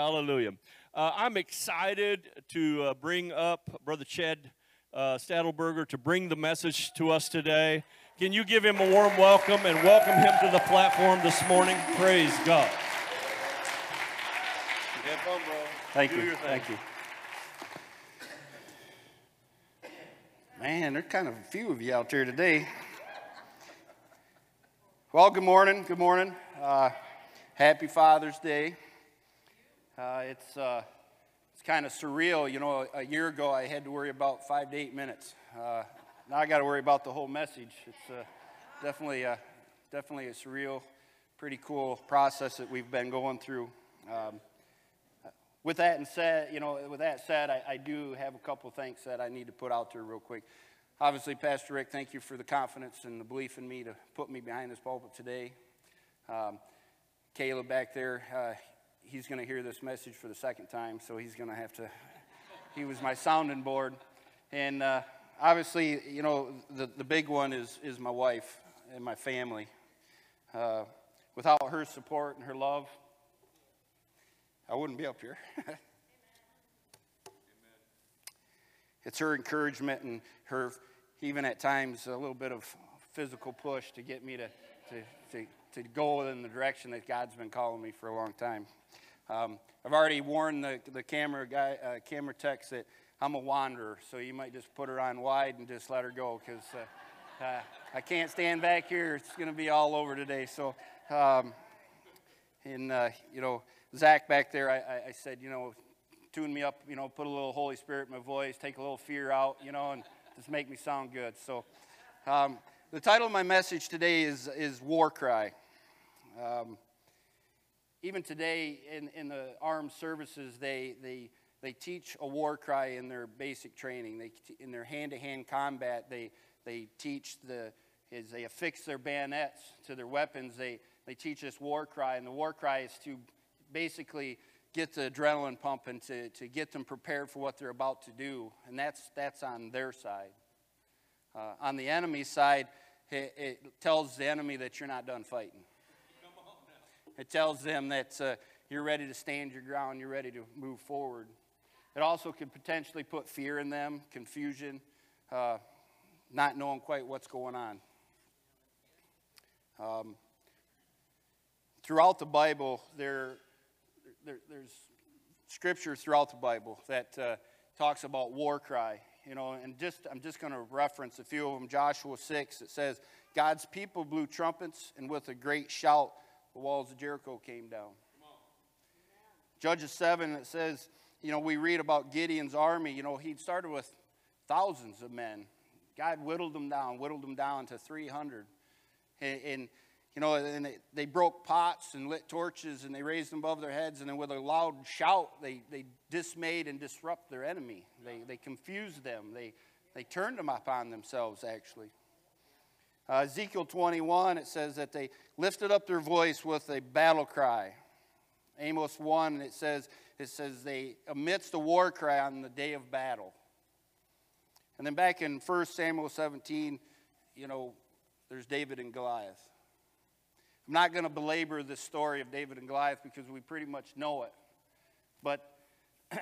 Hallelujah. Uh, I'm excited to uh, bring up Brother Chad uh, Stadlberger to bring the message to us today. Can you give him a warm welcome and welcome him to the platform this morning? Praise God. Have fun, bro. Thank Do you. Thank you. Man, there's kind of a few of you out there today. Well, good morning. Good morning. Uh, happy Father's Day. Uh, it's uh, it's kind of surreal. You know, a year ago I had to worry about five to eight minutes. Uh, now I got to worry about the whole message. It's uh, definitely uh, definitely a surreal, pretty cool process that we've been going through. Um, with that and said, you know, with that said, I, I do have a couple thanks that I need to put out there real quick. Obviously, Pastor Rick, thank you for the confidence and the belief in me to put me behind this pulpit today. Um, Caleb back there, uh, he's going to hear this message for the second time, so he's going to have to. He was my sounding board, and uh, obviously, you know, the the big one is is my wife and my family. Uh, without her support and her love, I wouldn't be up here. it's her encouragement and her, even at times, a little bit of physical push to get me to, to, to, to go in the direction that God's been calling me for a long time. Um, I've already warned the, the camera guy, uh, camera techs that I'm a wanderer, so you might just put her on wide and just let her go because uh, uh, I can't stand back here. It's going to be all over today. So, um, and uh, you know, Zach back there, I, I, said, you know, tune me up, you know, put a little Holy Spirit in my voice, take a little fear out, you know, and just make me sound good. So, um, the title of my message today is, is War Cry. Um, even today in, in the armed services, they, they, they teach a war cry in their basic training. They, in their hand to hand combat, they, they teach the, as they affix their bayonets to their weapons, they, they teach this war cry. And the war cry is to basically get the adrenaline pumping, to, to get them prepared for what they're about to do. And that's, that's on their side. Uh, on the enemy side, it, it tells the enemy that you're not done fighting. It tells them that uh, you're ready to stand your ground, you're ready to move forward. It also could potentially put fear in them, confusion, uh, not knowing quite what's going on. Um, throughout the Bible, there, there, there's scripture throughout the Bible that uh, talks about war cry. You know, and just I'm just going to reference a few of them. Joshua 6, it says, God's people blew trumpets, and with a great shout, the walls of Jericho came down. Judges 7, it says, you know, we read about Gideon's army. You know, he started with thousands of men. God whittled them down, whittled them down to 300. And, and you know, and they, they broke pots and lit torches and they raised them above their heads. And then with a loud shout, they, they dismayed and disrupt their enemy. They, they confused them. They, they turned them upon themselves, actually. Uh, Ezekiel 21, it says that they lifted up their voice with a battle cry. Amos 1, it says, it says they amidst a war cry on the day of battle. And then back in 1 Samuel 17, you know, there's David and Goliath. I'm not going to belabor the story of David and Goliath because we pretty much know it. But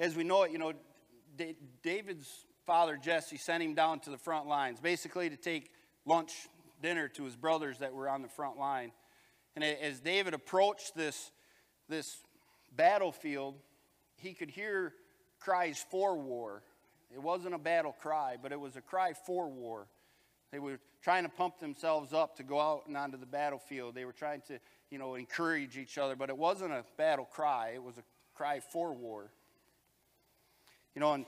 as we know it, you know, David's father Jesse sent him down to the front lines, basically to take lunch, dinner to his brothers that were on the front line. And as David approached this, this battlefield, he could hear cries for war. It wasn't a battle cry, but it was a cry for war. They were trying to pump themselves up to go out and onto the battlefield. They were trying to, you know, encourage each other, but it wasn't a battle cry. It was a cry for war. You know, and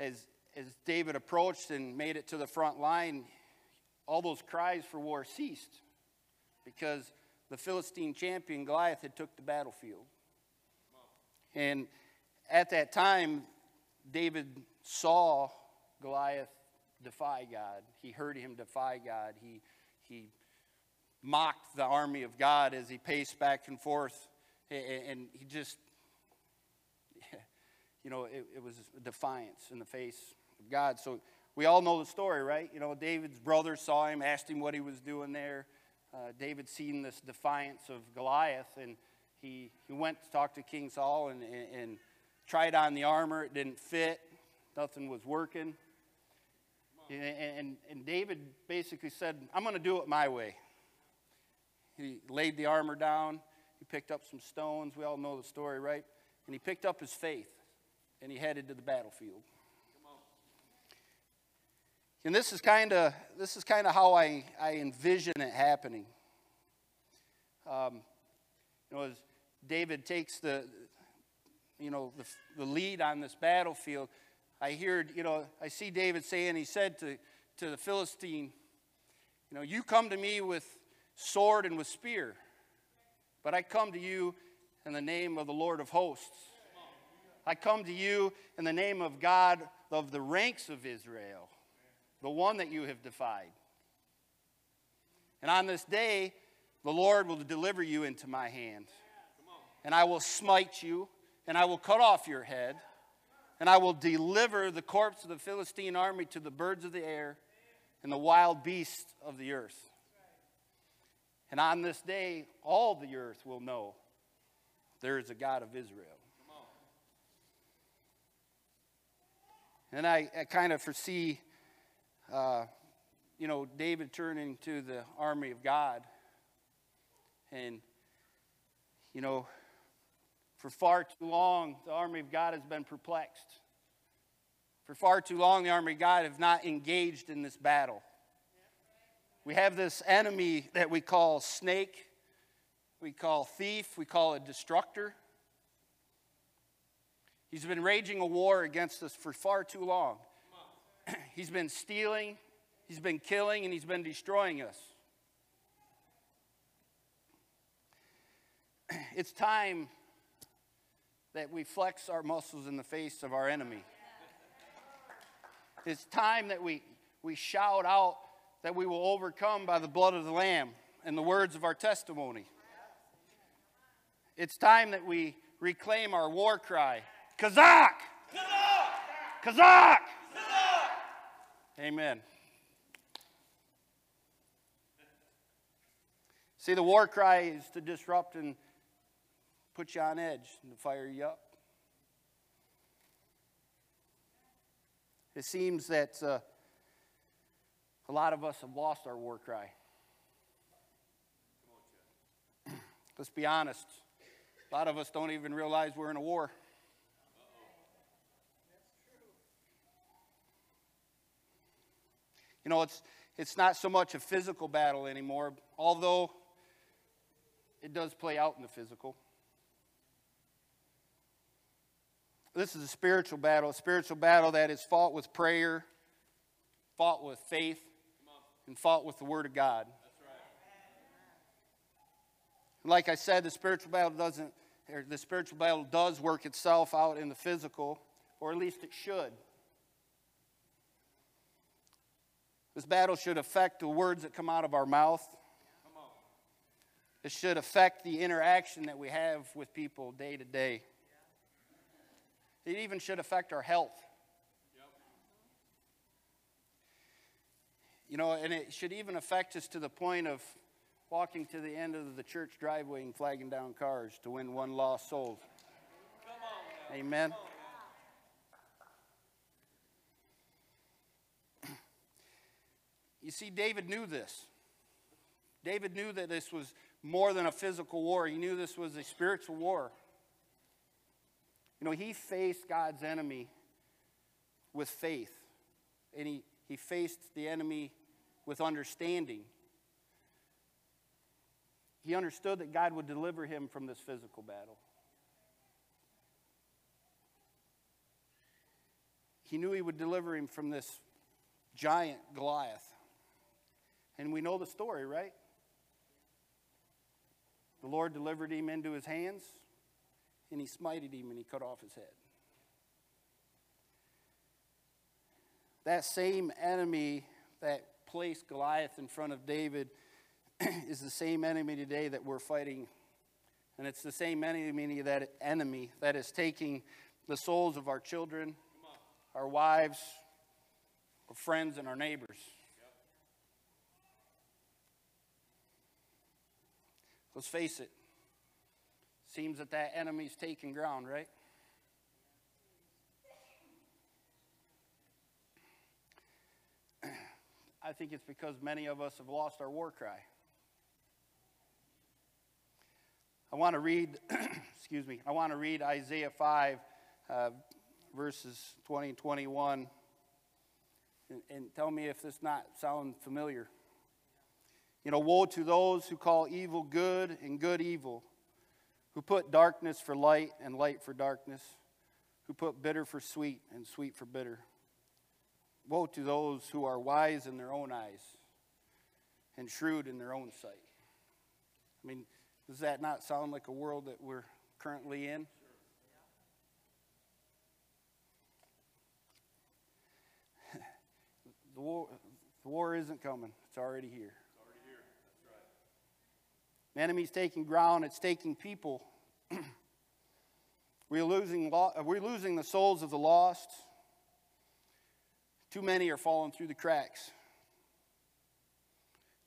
as as David approached and made it to the front line, all those cries for war ceased because the Philistine champion Goliath had took the battlefield. And at that time, David saw Goliath defy God. He heard him defy God. He, he mocked the army of God as he paced back and forth. And he just, you know, it, it was defiance in the face of God. So we all know the story, right? You know, David's brother saw him, asked him what he was doing there. Uh, David seen this defiance of Goliath, and he, he went to talk to King Saul and, and, and tried on the armor. It didn't fit, nothing was working. And, and, and David basically said, I'm going to do it my way. He laid the armor down. He picked up some stones. We all know the story, right? And he picked up his faith and he headed to the battlefield. And this is kind of this is kind of how I, I envision it happening. Um, you know, as David takes the you know the, the lead on this battlefield, I hear you know I see David saying he said to to the Philistine, you know, you come to me with sword and with spear, but I come to you in the name of the Lord of hosts. I come to you in the name of God of the ranks of Israel the one that you have defied. And on this day, the Lord will deliver you into my hand. And I will smite you, and I will cut off your head, and I will deliver the corpse of the Philistine army to the birds of the air and the wild beasts of the earth. And on this day, all the earth will know there is a God of Israel. And I, I kind of foresee uh, you know, David turning to the army of God. And, you know, for far too long, the army of God has been perplexed. For far too long, the army of God have not engaged in this battle. We have this enemy that we call snake, we call thief, we call a destructor. He's been raging a war against us for far too long. he's been stealing, he's been killing, and he's been destroying us. It's time that we flex our muscles in the face of our enemy. It's time that we, we shout out that we will overcome by the blood of the Lamb and the words of our testimony. It's time that we reclaim our war cry Chazak! Chazak! Chazak! Amen. See, the war cry is to disrupt and put you on edge and to fire you up. It seems that uh, a lot of us have lost our war cry. Let's be honest. A lot of us don't even realize we're in a war. Know, it's, it's not so much a physical battle anymore, although it does play out in the physical. This is a spiritual battle, a spiritual battle that is fought with prayer, fought with faith, and fought with the Word of God. Like I said, the spiritual battle doesn't, the spiritual battle does work itself out in the physical, or at least it should. This battle should affect the words that come out of our mouth. It should affect the interaction that we have with people day to day. It even should affect our health. You know, and it should even affect us to the point of walking to the end of the church driveway and flagging down cars to win one lost soul. Amen. See, David knew this. David knew that this was more than a physical war, he knew this was a spiritual war. You know, he faced God's enemy with faith, and he, he faced the enemy with understanding. He understood that God would deliver him from this physical battle. He knew he would deliver him from this giant Goliath. And we know the story, right? The Lord delivered him into his hands, and he smited him and he cut off his head. That same enemy that placed Goliath in front of David is the same enemy today that we're fighting. And it's the same enemy that enemy that is taking the souls of our children, our wives, our friends, and our neighbors. Let's face it. Seems that that enemy's taking ground, right? I think it's because many of us have lost our war cry. I want to read, excuse me, I want to read Isaiah 5, uh, verses 20 and 21, and, and tell me if this not sound familiar. You know, woe to those who call evil good and good evil, who put darkness for light and light for darkness, who put bitter for sweet and sweet for bitter. Woe to those who are wise in their own eyes and shrewd in their own sight. I mean, does that not sound like a world that we're currently in? the, war, the war isn't coming, it's already here. It's already here. The enemy's taking ground, it's taking people. we're, losing, uh, we're losing the souls of the lost. Too many are falling through the cracks.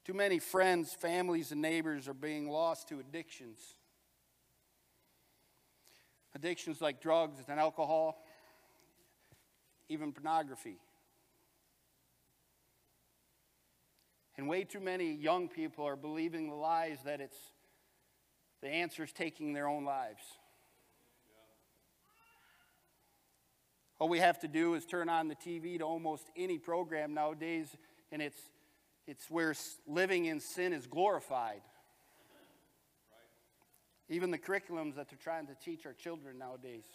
Too many friends, families, and neighbors are being lost to addictions. Addictions like drugs and alcohol, even pornography. And way too many young people are believing the lies that it's the answer is taking their own lives. All we have to do is turn on the TV to almost any program nowadays, and it's, it's where living in sin is glorified. Even the curriculums that they're trying to teach our children nowadays.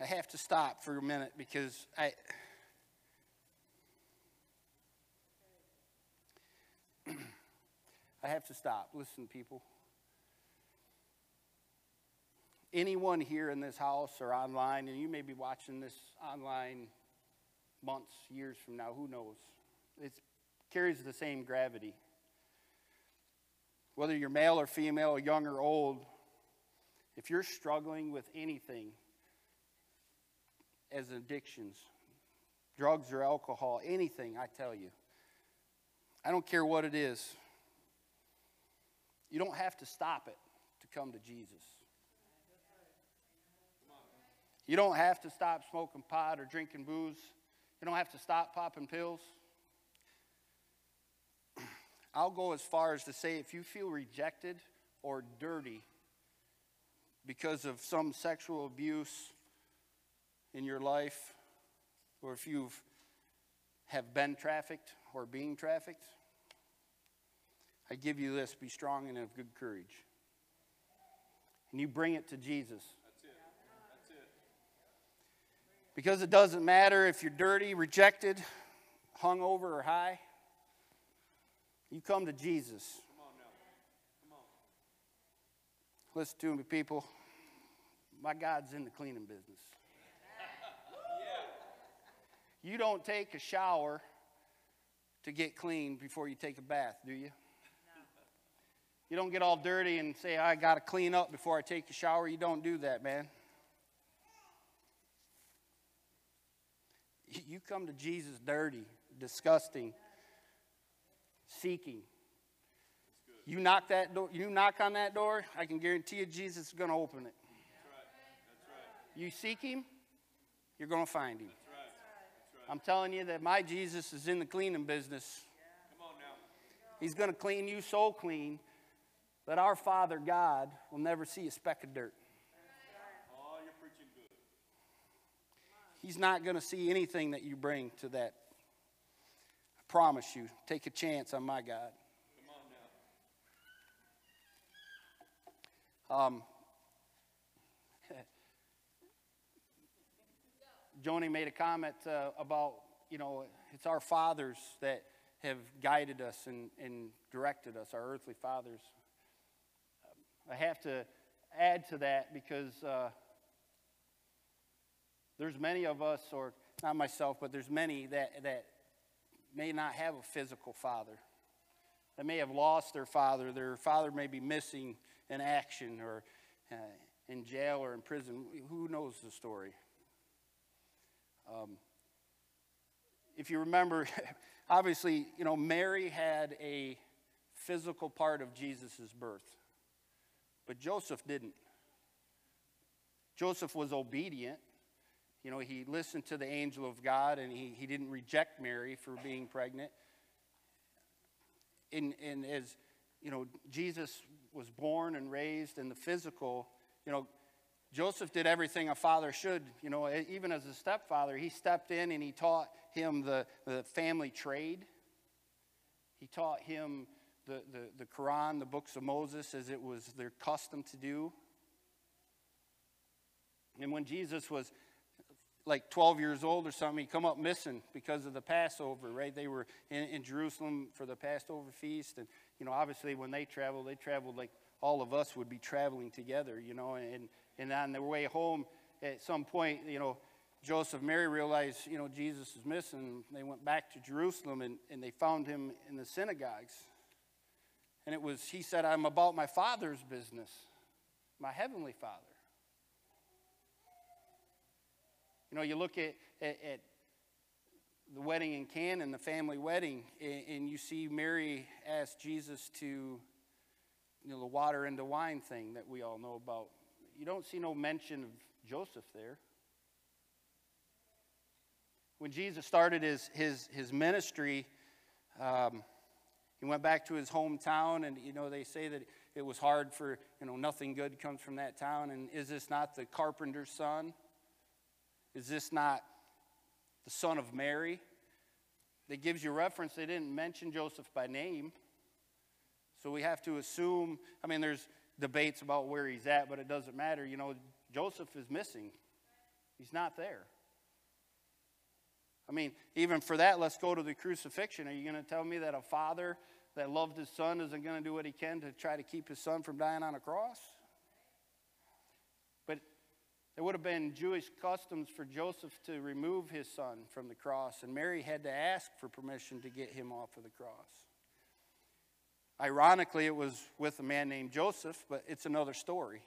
I have to stop for a minute because I. I have to stop. Listen, people anyone here in this house or online, and you may be watching this online months, years from now, who knows? It carries the same gravity. Whether you're male or female, young or old, if you're struggling with anything as addictions, drugs or alcohol, anything, I tell you, I don't care what it is, you don't have to stop it to come to Jesus. You don't have to stop smoking pot or drinking booze. You don't have to stop popping pills. I'll go as far as to say if you feel rejected or dirty because of some sexual abuse in your life, or if you've have been trafficked or being trafficked, I give you this be strong and of good courage. And you bring it to Jesus. Because it doesn't matter if you're dirty, rejected, hung over, or high. You come to Jesus. Listen to me, people. My God's in the cleaning business. You don't take a shower to get clean before you take a bath, do you? You don't get all dirty and say, I got to clean up before I take a shower. You don't do that, man. You come to Jesus dirty, disgusting, seeking. You knock that door, you knock on that door, I can guarantee you Jesus is going to open it. That's right. That's right. You seek him, you're going to find him. That's right. That's right. I'm telling you that my Jesus is in the cleaning business. He's going to clean you so clean that our Father God will never see a speck of dirt. He's not going to see anything that you bring to that. I promise you. Take a chance on my God. Um, Joni made a comment uh, about, you know, it's our fathers that have guided us and, and directed us, our earthly fathers. I have to add to that because uh, there's many of us, or not myself, but there's many that, that may not have a physical father. They may have lost their father. Their father may be missing in action or uh, in jail or in prison. Who knows the story? Um, if you remember, obviously, you know, Mary had a physical part of Jesus' birth, but Joseph didn't. Joseph was obedient. You know, he listened to the angel of God and he, he didn't reject Mary for being pregnant. And, and as, you know, Jesus was born and raised in the physical, you know, Joseph did everything a father should. You know, even as a stepfather, he stepped in and he taught him the, the family trade. He taught him the, the, the Quran, the books of Moses, as it was their custom to do. And when Jesus was like 12 years old or something, he come up missing because of the Passover, right? They were in, in Jerusalem for the Passover feast. And, you know, obviously when they traveled, they traveled like all of us would be traveling together, you know. And, and on their way home, at some point, you know, Joseph and Mary realized, you know, Jesus is missing. They went back to Jerusalem and, and they found him in the synagogues. And it was, he said, I'm about my father's business, my heavenly father. You know, you look at, at, at the wedding in Canaan, the family wedding, and, and you see Mary ask Jesus to, you know, the water into wine thing that we all know about. You don't see no mention of Joseph there. When Jesus started his, his, his ministry, um, he went back to his hometown, and you know they say that it was hard for you know nothing good comes from that town. And is this not the carpenter's son? Is this not the son of Mary? That gives you reference. They didn't mention Joseph by name. So we have to assume, I mean, there's debates about where he's at, but it doesn't matter. You know, Joseph is missing, he's not there. I mean, even for that, let's go to the crucifixion. Are you going to tell me that a father that loved his son isn't going to do what he can to try to keep his son from dying on a cross? But there would have been Jewish customs for Joseph to remove his son from the cross, and Mary had to ask for permission to get him off of the cross. Ironically, it was with a man named Joseph, but it's another story.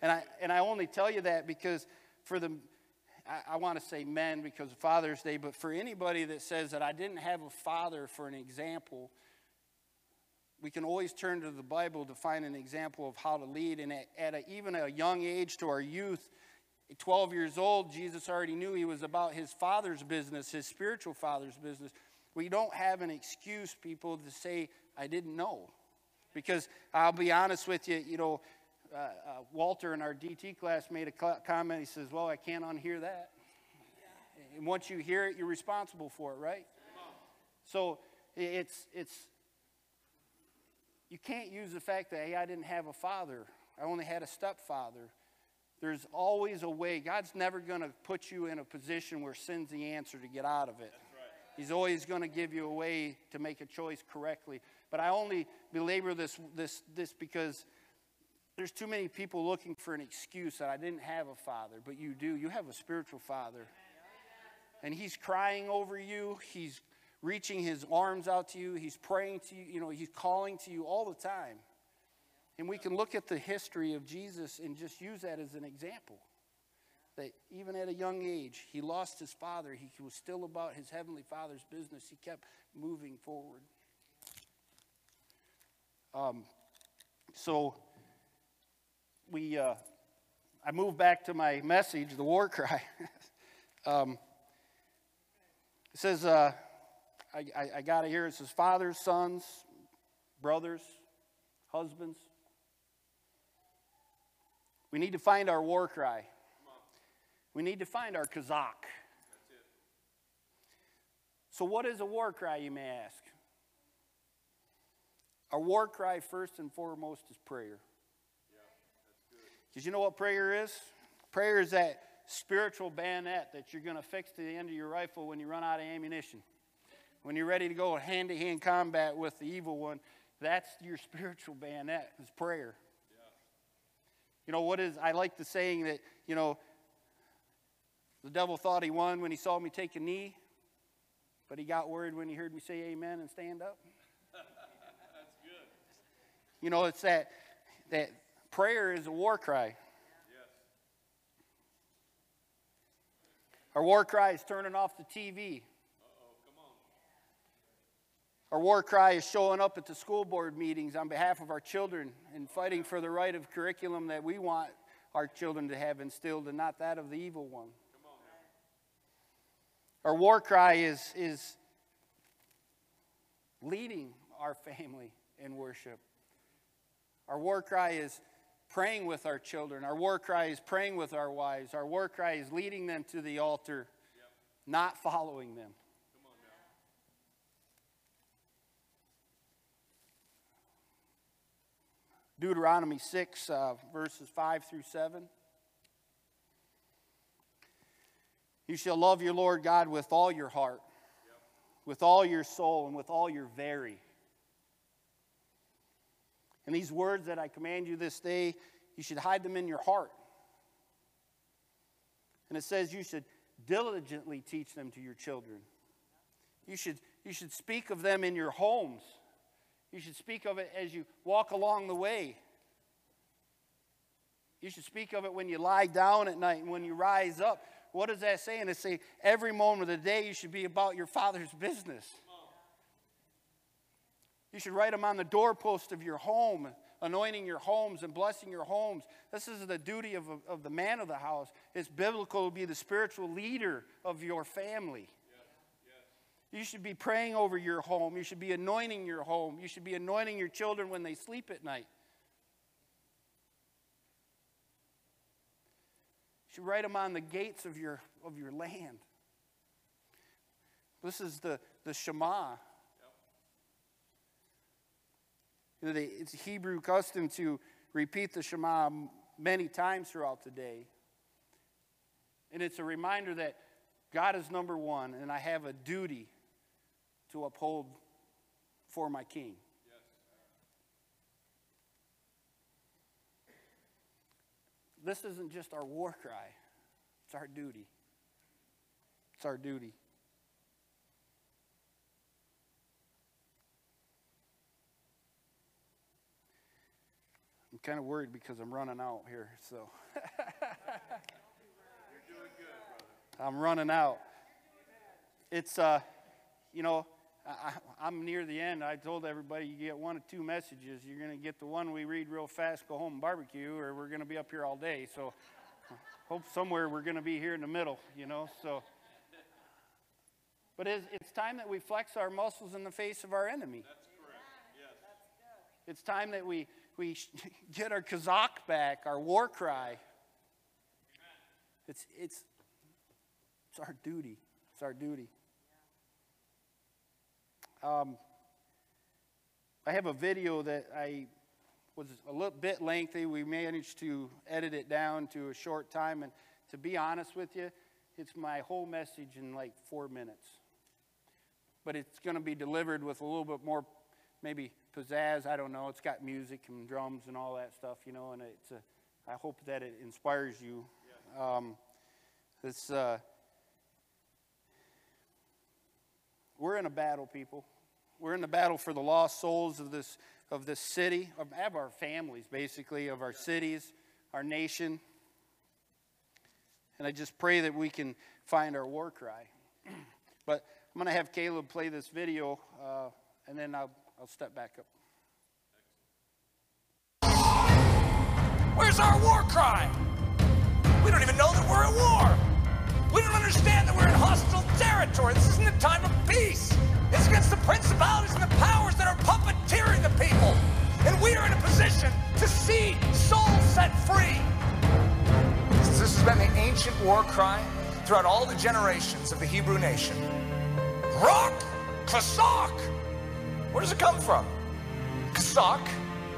And I, and I only tell you that because for the, I, I want to say men because of Father's Day, but for anybody that says that I didn't have a father for an example, we can always turn to the Bible to find an example of how to lead. And at, at a, even a young age to our youth, 12 years old, Jesus already knew he was about his father's business, his spiritual father's business. We don't have an excuse, people, to say, I didn't know. Because I'll be honest with you, you know, uh, uh, Walter in our DT class made a comment. He says, Well, I can't unhear that. And once you hear it, you're responsible for it, right? So it's, it's, you can't use the fact that, hey, I didn't have a father, I only had a stepfather. There's always a way. God's never going to put you in a position where sin's the answer to get out of it. He's always going to give you a way to make a choice correctly. But I only belabor this, this, this because there's too many people looking for an excuse that I didn't have a father, but you do. You have a spiritual father. And he's crying over you. He's reaching his arms out to you. He's praying to you. You know, he's calling to you all the time. And we can look at the history of Jesus and just use that as an example. That even at a young age, he lost his father. He was still about his heavenly father's business. He kept moving forward. Um, so we, uh, I moved back to my message, the war cry. um, it says, uh, I, I, I got it here. It says fathers, sons, brothers, husbands. We need to find our war cry. We need to find our chazak. So, what is a war cry, you may ask? Our war cry, first and foremost, is prayer. Because you know what prayer is? Prayer is that spiritual bayonet that you're going to fix to the end of your rifle when you run out of ammunition when you're ready to go hand to hand combat with the evil one, that's your spiritual bayonet, is prayer. Yeah. You know, what is, I like the saying that, you know, the devil thought he won when he saw me take a knee, but he got worried when he heard me say amen and stand up. That's good. You know, it's that, that prayer is a war cry. Yes. Our war cry is turning off the TV. Our war cry is showing up at the school board meetings on behalf of our children and fighting for the right of curriculum that we want our children to have instilled and not that of the evil one. Our war cry is, is leading our family in worship. Our war cry is praying with our children. Our war cry is praying with our wives. Our war cry is leading them to the altar, yep. not following them. Deuteronomy 6, uh, verses 5 through 7. You shall love your Lord God with all your heart, with all your soul, and with all your very. And these words that I command you this day, you should hide them in your heart. And it says you should diligently teach them to your children. You should, you should speak of them in your homes. You should speak of it as you walk along the way. You should speak of it when you lie down at night and when you rise up. What does that say? And it say every moment of the day you should be about your father's business. You should write them on the doorpost of your home, anointing your homes and blessing your homes. This is the duty of, of the man of the house. It's biblical to be the spiritual leader of your family. You should be praying over your home. You should be anointing your home. You should be anointing your children when they sleep at night. Should write them on the gates of your, of your land. This is the, the Shema. You know, they, it's Hebrew custom to repeat the Shema many times throughout the day. And it's a reminder that God is number one, and I have a duty to uphold for my King. This isn't just our war cry, it's our duty. It's our duty. I'm kind of worried because I'm running out here. So I'm running out. It's uh, you know, I, am near the end. I told everybody you get one of two messages. You're going to get the one we read real fast, go home and barbecue, or we're going to be up here all day. So hope somewhere we're going to be here in the middle. You know, so. But it's, it's time that we flex our muscles in the face of our enemy. That's correct. Yes. It's time that we we get our chazak back, our war cry. It's, it's, it's our duty. It's our duty. Um, I have a video that I was a little bit lengthy. We managed to edit it down to a short time. And to be honest with you, it's my whole message in like four minutes. But it's going to be delivered with a little bit more, maybe pizzazz. I don't know. It's got music and drums and all that stuff, you know. And it's a, I hope that it inspires you. Um, it's uh, we're in a battle, people. We're in the battle for the lost souls of this of this city, of, of our families, basically, of our cities, our nation. And I just pray that we can find our war cry. but I'm going to have Caleb play this video, uh, and then I'll I'll step back up. Where's our war cry? We don't even know that we're at war. We don't understand that we're in hostile territory. This isn't a time of principalities and the powers that are puppeteering the people. And we are in a position to see souls set free. This has been the ancient war cry throughout all the generations of the Hebrew nation. Rock, Chazak, where does it come from? Chazak,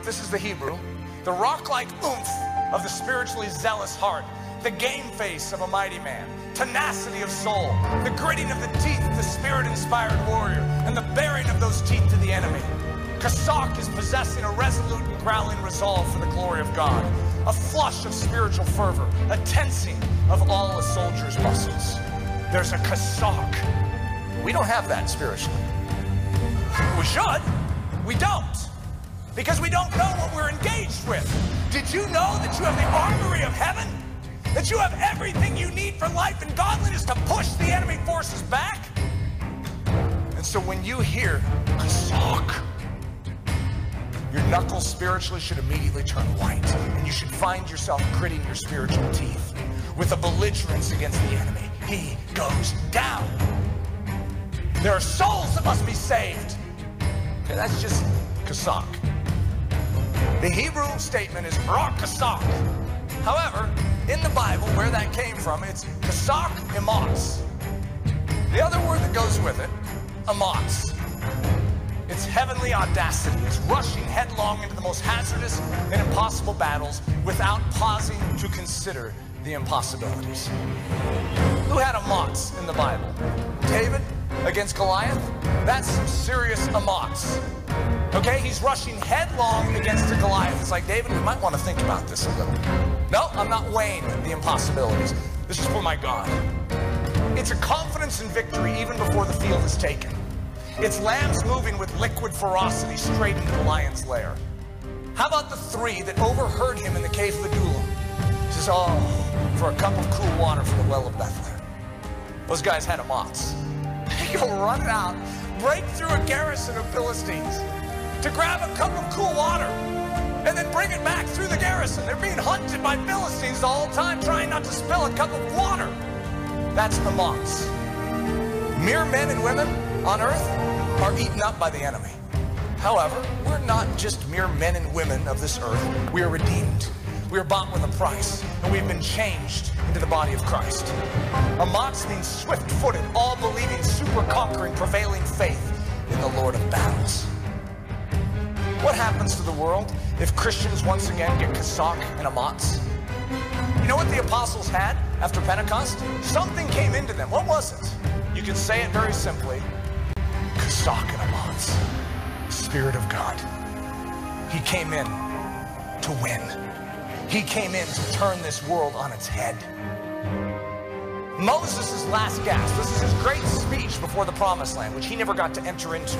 this is the Hebrew, the rock-like oomph of the spiritually zealous heart, the game face of a mighty man, tenacity of soul, the gritting of the teeth the spirit-inspired warrior, and the baring of those teeth to the enemy. Chazak is possessing a resolute and growling resolve for the glory of God, a flush of spiritual fervor, a tensing of all a soldier's muscles. There's a Chazak. We don't have that spiritually. We should. We don't. Because we don't know what we're engaged with. Did you know that you have the armory of heaven? That you have everything you need for life and godliness to push the enemy forces back? And so when you hear Chazak, your knuckles spiritually should immediately turn white, and you should find yourself gritting your spiritual teeth with a belligerence against the enemy. He goes down. There are souls that must be saved. Okay, that's just Chazak. The Hebrew statement is Rak Chazak. However, in the Bible, where that came from, it's Chazak Ematz. The other word that goes with it, Amatz. It's heavenly audacity. It's rushing headlong into the most hazardous and impossible battles without pausing to consider the impossibilities. Who had Amatz in the Bible? David against Goliath? That's some serious Amatz. Okay, he's rushing headlong against the Goliath. It's like, David, we might want to think about this a little. No, I'm not weighing the impossibilities. This is for my God. It's a confidence in victory even before the field is taken. It's lambs moving with liquid ferocity straight into the lion's lair. How about the three that overheard him in the cave of Adullam? Says, oh, for a cup of cool water from the well of Bethlehem. Those guys had Amatz. They go run out, break through a garrison of Philistines to grab a cup of cool water and then bring it back through the garrison. They're being hunted by Philistines all the time, trying not to spill a cup of water. That's the Amatz. Mere men and women on earth are eaten up by the enemy. However, we're not just mere men and women of this earth. We are redeemed. We are bought with a price, and we've been changed into the body of Christ. Amatz means swift-footed, all-believing, super-conquering, prevailing faith in the Lord of battles. What happens to the world if Christians once again get Chazak and Amatz? You know what the apostles had after Pentecost? Something came into them. What was it? You can say it very simply. Chazak and Amatz. Spirit of God. He came in to win. He came in to turn this world on its head. Moses' last gasp. This is his great speech before the promised land, which he never got to enter into.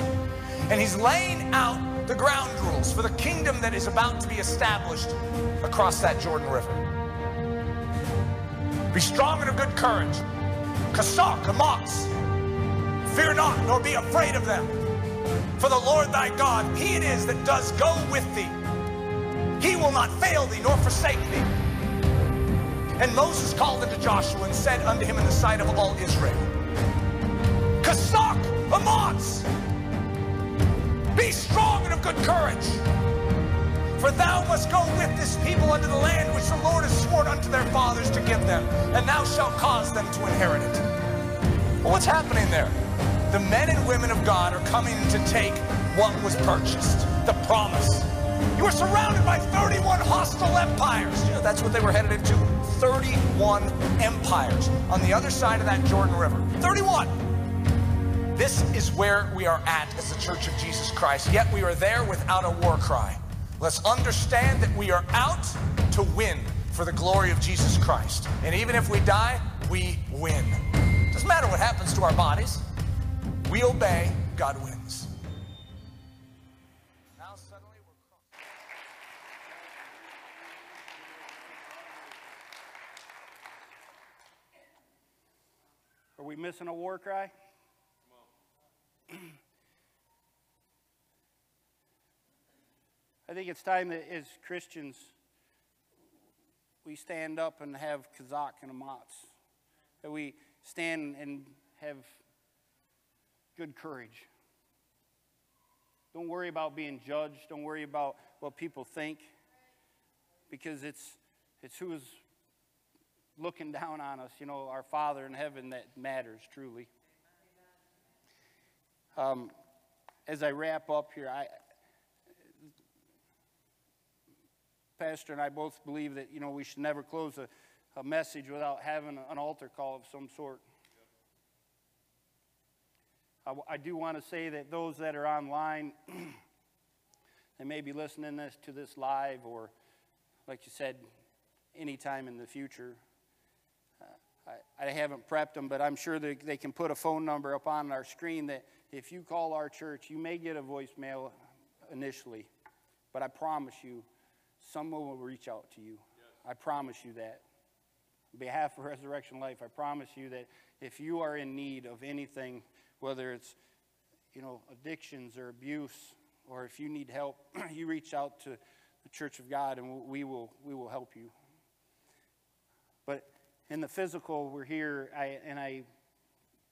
And he's laying out the ground rules for the kingdom that is about to be established across that Jordan River. Be strong and of good courage. Chazak, Amatz. Fear not, nor be afraid of them. For the Lord thy God, he it is that does go with thee. He will not fail thee nor forsake thee. And Moses called unto Joshua and said unto him in the sight of all Israel, Chazak, Amatz, be strong good courage. For thou must go with this people unto the land which the Lord has sworn unto their fathers to give them, and thou shalt cause them to inherit it. Well, what's happening there? The men and women of God are coming to take what was purchased, the promise. You were surrounded by 31 hostile empires. You know, that's what they were headed into. 31 empires on the other side of that Jordan River. 31. This is where we are at as the Church of Jesus Christ, yet we are there without a war cry. Let's understand that we are out to win for the glory of Jesus Christ. And even if we die, we win. Doesn't matter what happens to our bodies. We obey, God wins. Are we missing a war cry? I think it's time that as Christians, we stand up and have Chazak and Amatz. That we stand and have good courage. Don't worry about being judged. Don't worry about what people think. Because it's, it's who is looking down on us, you know, our Father in heaven that matters truly. Um, as I wrap up here, I, Pastor and I both believe that, you know, we should never close a, a message without having an altar call of some sort. I, I do want to say that those that are online, they may be listening this, to this live or, like you said, anytime in the future. Uh, I, I haven't prepped them, but I'm sure that they can put a phone number up on our screen that if you call our church, you may get a voicemail initially, but I promise you, someone will reach out to you. I promise you that. On behalf of Resurrection Life, I promise you that if you are in need of anything, whether it's you know, addictions or abuse, or if you need help, you reach out to the Church of God and we will, we will help you. But in the physical, we're here, I, and I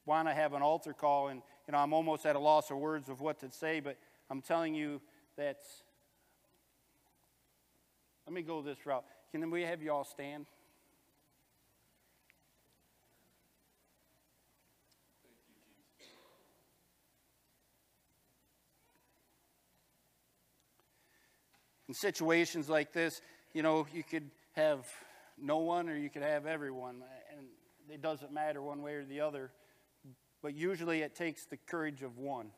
want to have an altar call, and you know, I'm almost at a loss of words of what to say, but I'm telling you that. Let me go this route. Can we have you all stand? In situations like this, you know, you could have no one or you could have everyone, and it doesn't matter one way or the other. But usually it takes the courage of one.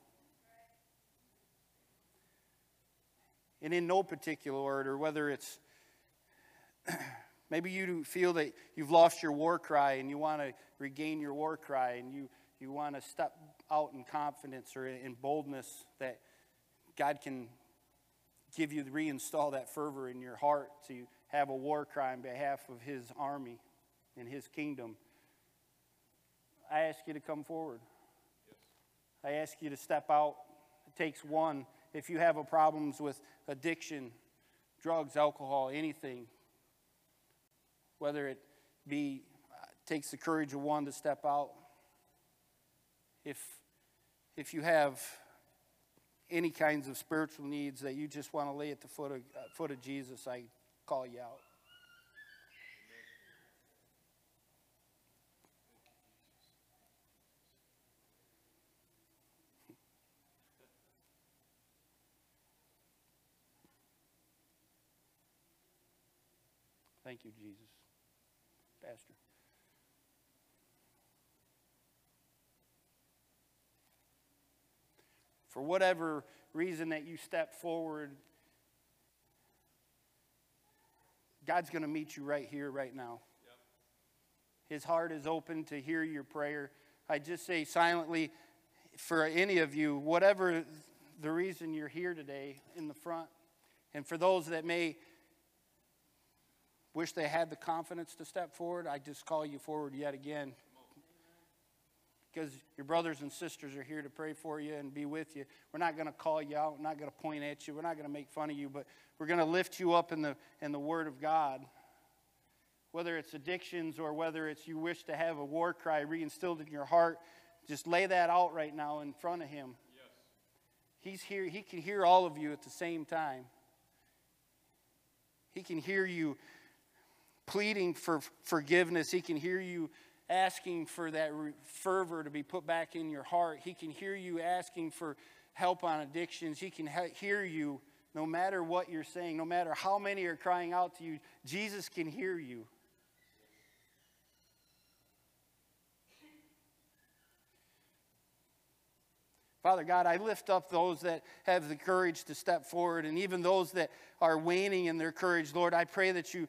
And in no particular order, whether it's maybe you feel that you've lost your war cry and you want to regain your war cry and you, you want to step out in confidence or in boldness that God can give you, reinstall that fervor in your heart to have a war cry on behalf of His army and His kingdom. I ask you to come forward. I ask you to step out. It takes one. If you have problems with addiction, drugs, alcohol, anything, whether it be uh, takes the courage of one to step out. If if you have any kinds of spiritual needs that you just want to lay at the foot of, uh, foot of Jesus, I call you out. Thank you, Jesus. Pastor. for whatever reason that you step forward, God's going to meet you right here, right now. Yep. His heart is open to hear your prayer. I just say silently for any of you, whatever the reason you're here today in the front, and for those that may wish they had the confidence to step forward, I just call you forward yet again because your brothers and sisters are here to pray for you and be with you. We're not going to call you out. We're not going to point at you. We're not going to make fun of you, but we're going to lift you up in the, in the Word of God. Whether it's addictions or whether it's you wish to have a war cry reinstilled in your heart, just lay that out right now in front of Him. Yes. He's here. He can hear all of you at the same time. He can hear you pleading for forgiveness. He can hear you asking for that fervor to be put back in your heart. He can hear you asking for help on addictions. He can hear you no matter what you're saying, no matter how many are crying out to you. Jesus can hear you. Father God, I lift up those that have the courage to step forward and even those that are waning in their courage. Lord, I pray that you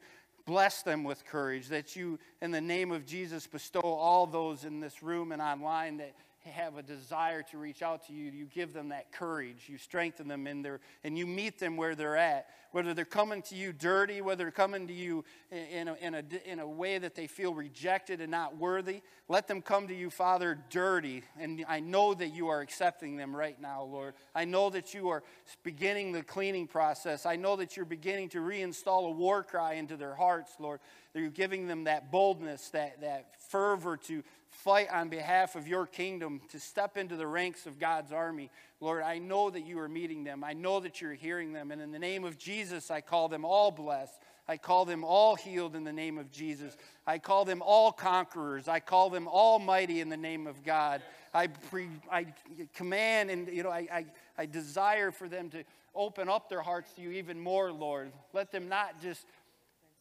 Bless them with courage, that you, in the name of Jesus, bestow all those in this room and online that have a desire to reach out to you, you give them that courage. You strengthen them in their, and you meet them where they're at. Whether they're coming to you dirty, whether they're coming to you in a, in a, in a way that they feel rejected and not worthy, let them come to you, Father, dirty. And I know that you are accepting them right now, Lord. I know that you are beginning the cleaning process. I know that you're beginning to reinstall a war cry into their hearts, Lord. You're giving them that boldness, that, that fervor to fight on behalf of your kingdom, to step into the ranks of God's army. Lord, I know that you are meeting them. I know that you're hearing them. And in the name of Jesus, I call them all blessed. I call them all healed in the name of Jesus. I call them all conquerors. I call them almighty in the name of God. I, pre, I command and you know I, I, I desire for them to open up their hearts to you even more, Lord. Let them not just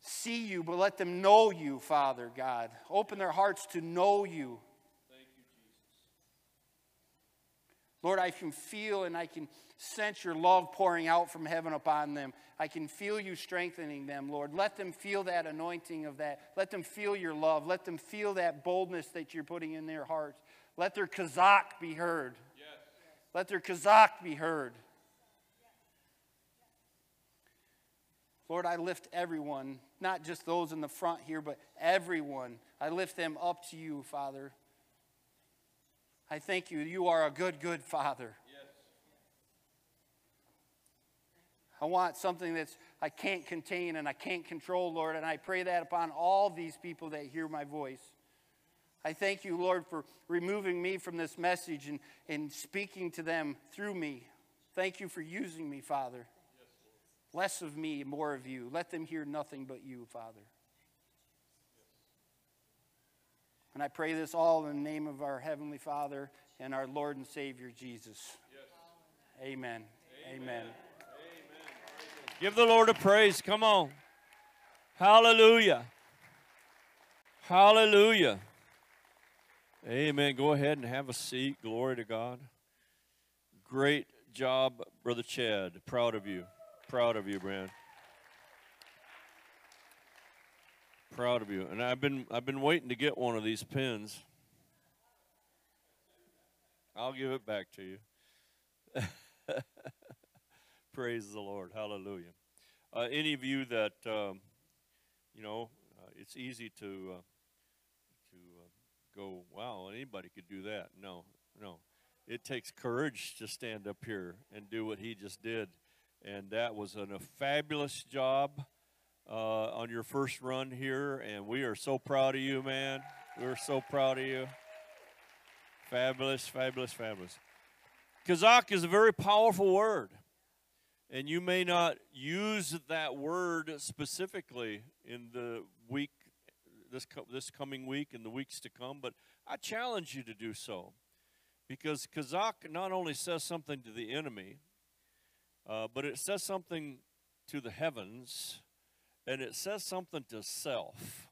see you, but let them know you, Father God. Open their hearts to know you. Thank you, Jesus. Lord, I can feel and I can sense your love pouring out from heaven upon them. I can feel you strengthening them, Lord. Let them feel that anointing of that. Let them feel your love. Let them feel that boldness that you're putting in their hearts. Let their chazak be heard. Yes. Let their chazak be heard. Lord, I lift everyone, not just those in the front here, but everyone. I lift them up to you, Father. I thank you. You are a good, good Father. Yes. I want something that's I can't contain and I can't control, Lord, and I pray that upon all these people that hear my voice. I thank you, Lord, for removing me from this message and, and speaking to them through me. Thank you for using me, Father. Less of me, more of you. Let them hear nothing but you, Father. And I pray this all in the name of our Heavenly Father and our Lord and Savior Jesus. Amen. Amen. Amen. Give the Lord a praise. Come on. Hallelujah. Hallelujah. Amen. Go ahead and have a seat. Glory to God. Great job, Brother Chad. Proud of you. Proud of you, Brand. Proud of you. And I've been I've been waiting to get one of these pins. I'll give it back to you. Praise the Lord. Hallelujah. Uh, any of you that, um, you know, uh, it's easy to, uh, to uh, go, wow, anybody could do that. No, no. It takes courage to stand up here and do what he just did. And that was an, a fabulous job uh, on your first run here. And we are so proud of you, man. We're so proud of you. Fabulous, fabulous, fabulous. Chazak is a very powerful word and you may not use that word specifically in the week this this coming week and the weeks to come but i challenge you to do so because chazak not only says something to the enemy uh, but it says something to the heavens and it says something to self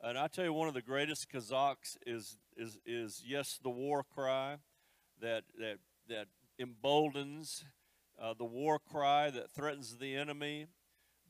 and i tell you one of the greatest chazaks is is is yes the war cry that that that emboldens uh, the war cry that threatens the enemy,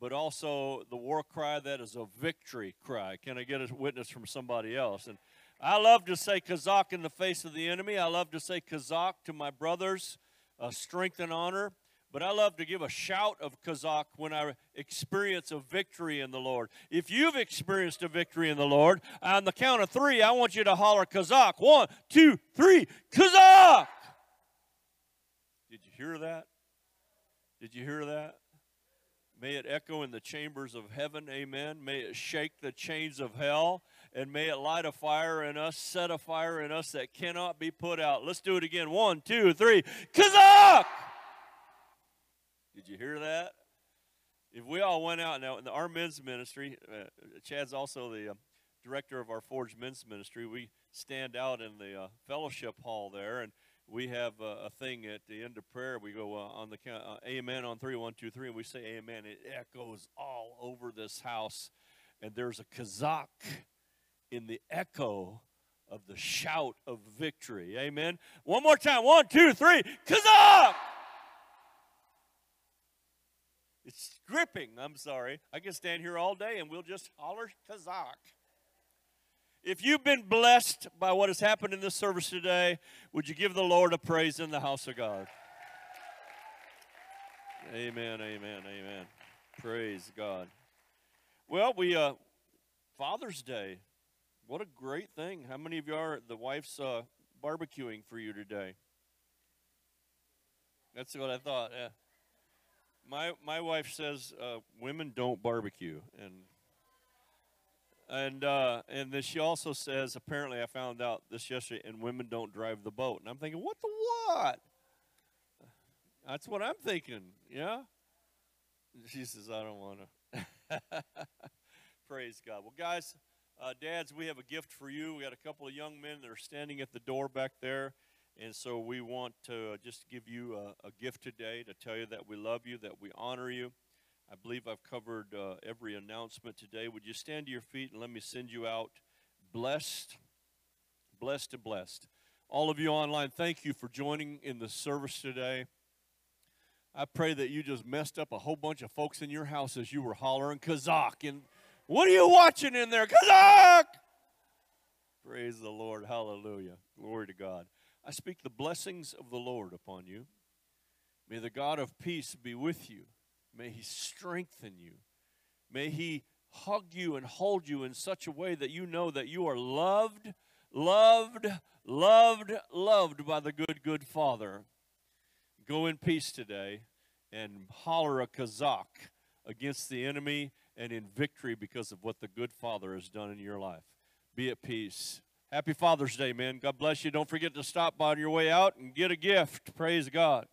but also the war cry that is a victory cry. Can I get a witness from somebody else? And I love to say Chazak in the face of the enemy. I love to say Chazak to my brothers, uh, strength and honor. But I love to give a shout of Chazak when I experience a victory in the Lord. If you've experienced a victory in the Lord, on the count of three, I want you to holler Chazak. One, two, three, Chazak! Did you hear that? Did you hear that? May it echo in the chambers of heaven. Amen. May it shake the chains of hell. And may it light a fire in us, set a fire in us that cannot be put out. Let's do it again. One, two, three. Chazak! You hear that? If we all went out now in our men's ministry, uh, Chad's also the uh, director of our Forge Men's Ministry. We stand out in the uh, fellowship hall there, and we have a, a, thing at the end of prayer. We go uh, on the count, uh, amen on three, one, two, three, and we say amen. It echoes all over this house, and there's a chazak in the echo of the shout of victory. Amen. One more time. One, two, three. Chazak! It's gripping. I'm sorry. I can stand here all day and we'll just holler Chazak. If you've been blessed by what has happened in this service today, would you give the Lord a praise in the house of God? Amen, amen, amen. Praise God. Well, we uh Father's Day. What a great thing. How many of you are the wife's uh barbecuing for you today? That's what I thought. Yeah. My my wife says uh, women don't barbecue and and uh, and then she also says, apparently, I found out this yesterday, and women don't drive the boat. And I'm thinking, what the what? That's what I'm thinking. Yeah. She says, I don't want to. Praise God. Well, guys, uh, dads, we have a gift for you. We got a couple of young men that are standing at the door back there. And so we want to just give you a, a gift today to tell you that we love you, that we honor you. I believe I've covered uh, every announcement today. Would you stand to your feet and let me send you out blessed, blessed and blessed. All of you online, thank you for joining in the service today. I pray that you just messed up a whole bunch of folks in your house as you were hollering Chazak. And what are you watching in there? Chazak! Praise the Lord. Hallelujah. Glory to God. I speak the blessings of the Lord upon you. May the God of peace be with you. May He strengthen you. May He hug you and hold you in such a way that you know that you are loved, loved, loved, loved by the good, good Father. Go in peace today and holler a chazak against the enemy and in victory because of what the good Father has done in your life. Be at peace. Happy Father's Day, man. God bless you. Don't forget to stop on your way out and get a gift. Praise God.